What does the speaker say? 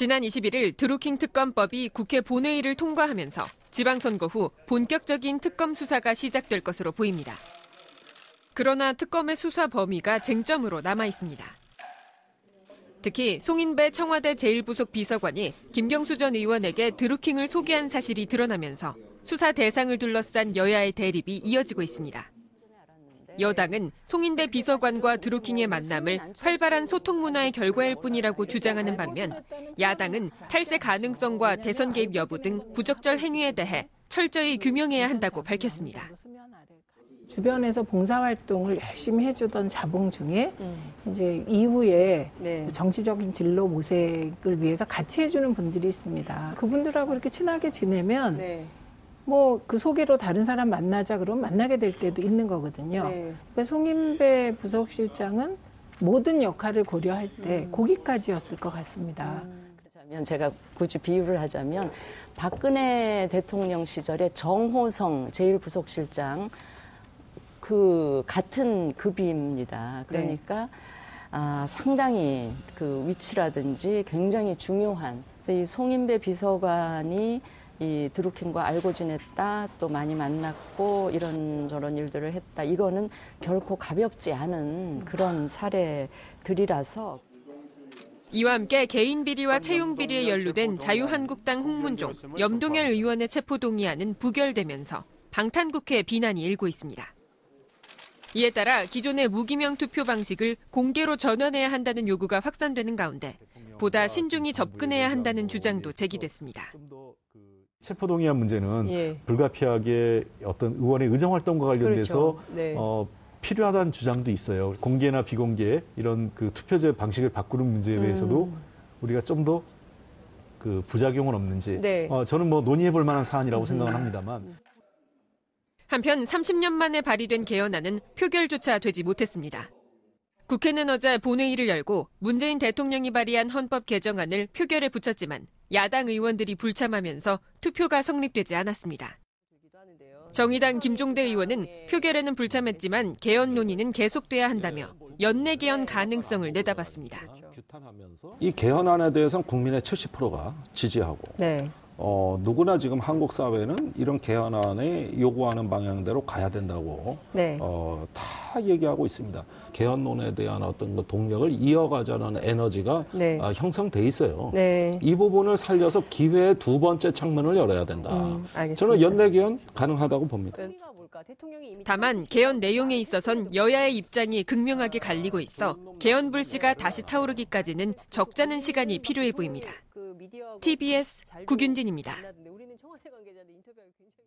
지난 21일 드루킹 특검법이 국회 본회의를 통과하면서 지방선거 후 본격적인 특검 수사가 시작될 것으로 보입니다. 그러나 특검의 수사 범위가 쟁점으로 남아 있습니다. 특히 송인배 청와대 제1부속 비서관이 김경수 전 의원에게 드루킹을 소개한 사실이 드러나면서 수사 대상을 둘러싼 여야의 대립이 이어지고 있습니다. 여당은 송인배 비서관과 드루킹의 만남을 활발한 소통 문화의 결과일 뿐이라고 주장하는 반면 야당은 탈세 가능성과 대선 개입 여부 등 부적절 행위에 대해 철저히 규명해야 한다고 밝혔습니다. 주변에서 봉사활동을 열심히 해주던 자봉 중에 이제 이후에 네. 정치적인 진로 모색을 위해서 같이 해주는 분들이 있습니다. 그분들하고 이렇게 친하게 지내면 네. 뭐 그 소개로 다른 사람 만나자 그러면 만나게 될 때도 있는 거거든요. 네. 그러니까 송인배 부속실장은 모든 역할을 고려할 때 거기까지였을 것 같습니다. 그렇다면 제가 굳이 비유를 하자면 박근혜 대통령 시절에 정호성 제1부속실장 그 같은 급입니다. 그러니까 아, 상당히 그 위치라든지 굉장히 중요한 그래서 이 송인배 비서관이 이 드루킹과 알고 지냈다 또 많이 만났고 이런저런 일들을 했다 이거는 결코 가볍지 않은 그런 사례들이라서 이와 함께 개인 비리와 채용 비리에 연루된 자유한국당 홍문종, 염동열 의원의 체포 동의안은 부결되면서 방탄국회 비난이 일고 있습니다. 이에 따라 기존의 무기명 투표 방식을 공개로 전환해야 한다는 요구가 확산되는 가운데 보다 신중히 접근해야 한다는 주장도 제기됐습니다. 체포동의안 문제는 예. 불가피하게 어떤 의원의 의정 활동과 관련돼서 그렇죠. 네. 어, 필요하다는 주장도 있어요. 공개나 비공개 이런 그 투표제 방식을 바꾸는 문제에 대해서도 음. 우리가 좀 더 그 부작용은 없는지 네. 음. 어, 저는 뭐 논의해 볼 만한 사안이라고 생각을 합니다만 한편 30년 만에 발의된 개헌안은 표결조차 되지 못했습니다. 국회는 어제 본회의를 열고 문재인 대통령이 발의한 헌법 개정안을 표결에 붙였지만 야당 의원들이 불참하면서 투표가 성립되지 않았습니다. 정의당 김종대 의원은 표결에는 불참했지만 개헌 논의는 계속돼야 한다며 연내 개헌 가능성을 내다봤습니다. 이 개헌안에 대해서는 국민의 70%가 지지하고 네. 어, 누구나 지금 한국 사회는 이런 개헌안에 요구하는 방향대로 가야 된다고 네. 어, 다 얘기하고 있습니다. 개헌론에 대한 어떤 그 동력을 이어가자는 에너지가 네. 아, 형성돼 있어요. 네. 이 부분을 살려서 기회의 두 번째 창문을 열어야 된다. 음, 알겠습니다. 저는 연내 개헌 가능하다고 봅니다. 다만 개헌 내용에 있어선 여야의 입장이 극명하게 갈리고 있어 개헌 불씨가 다시 타오르기까지는 적잖은 시간이 필요해 보입니다. TBS 구균진입니다.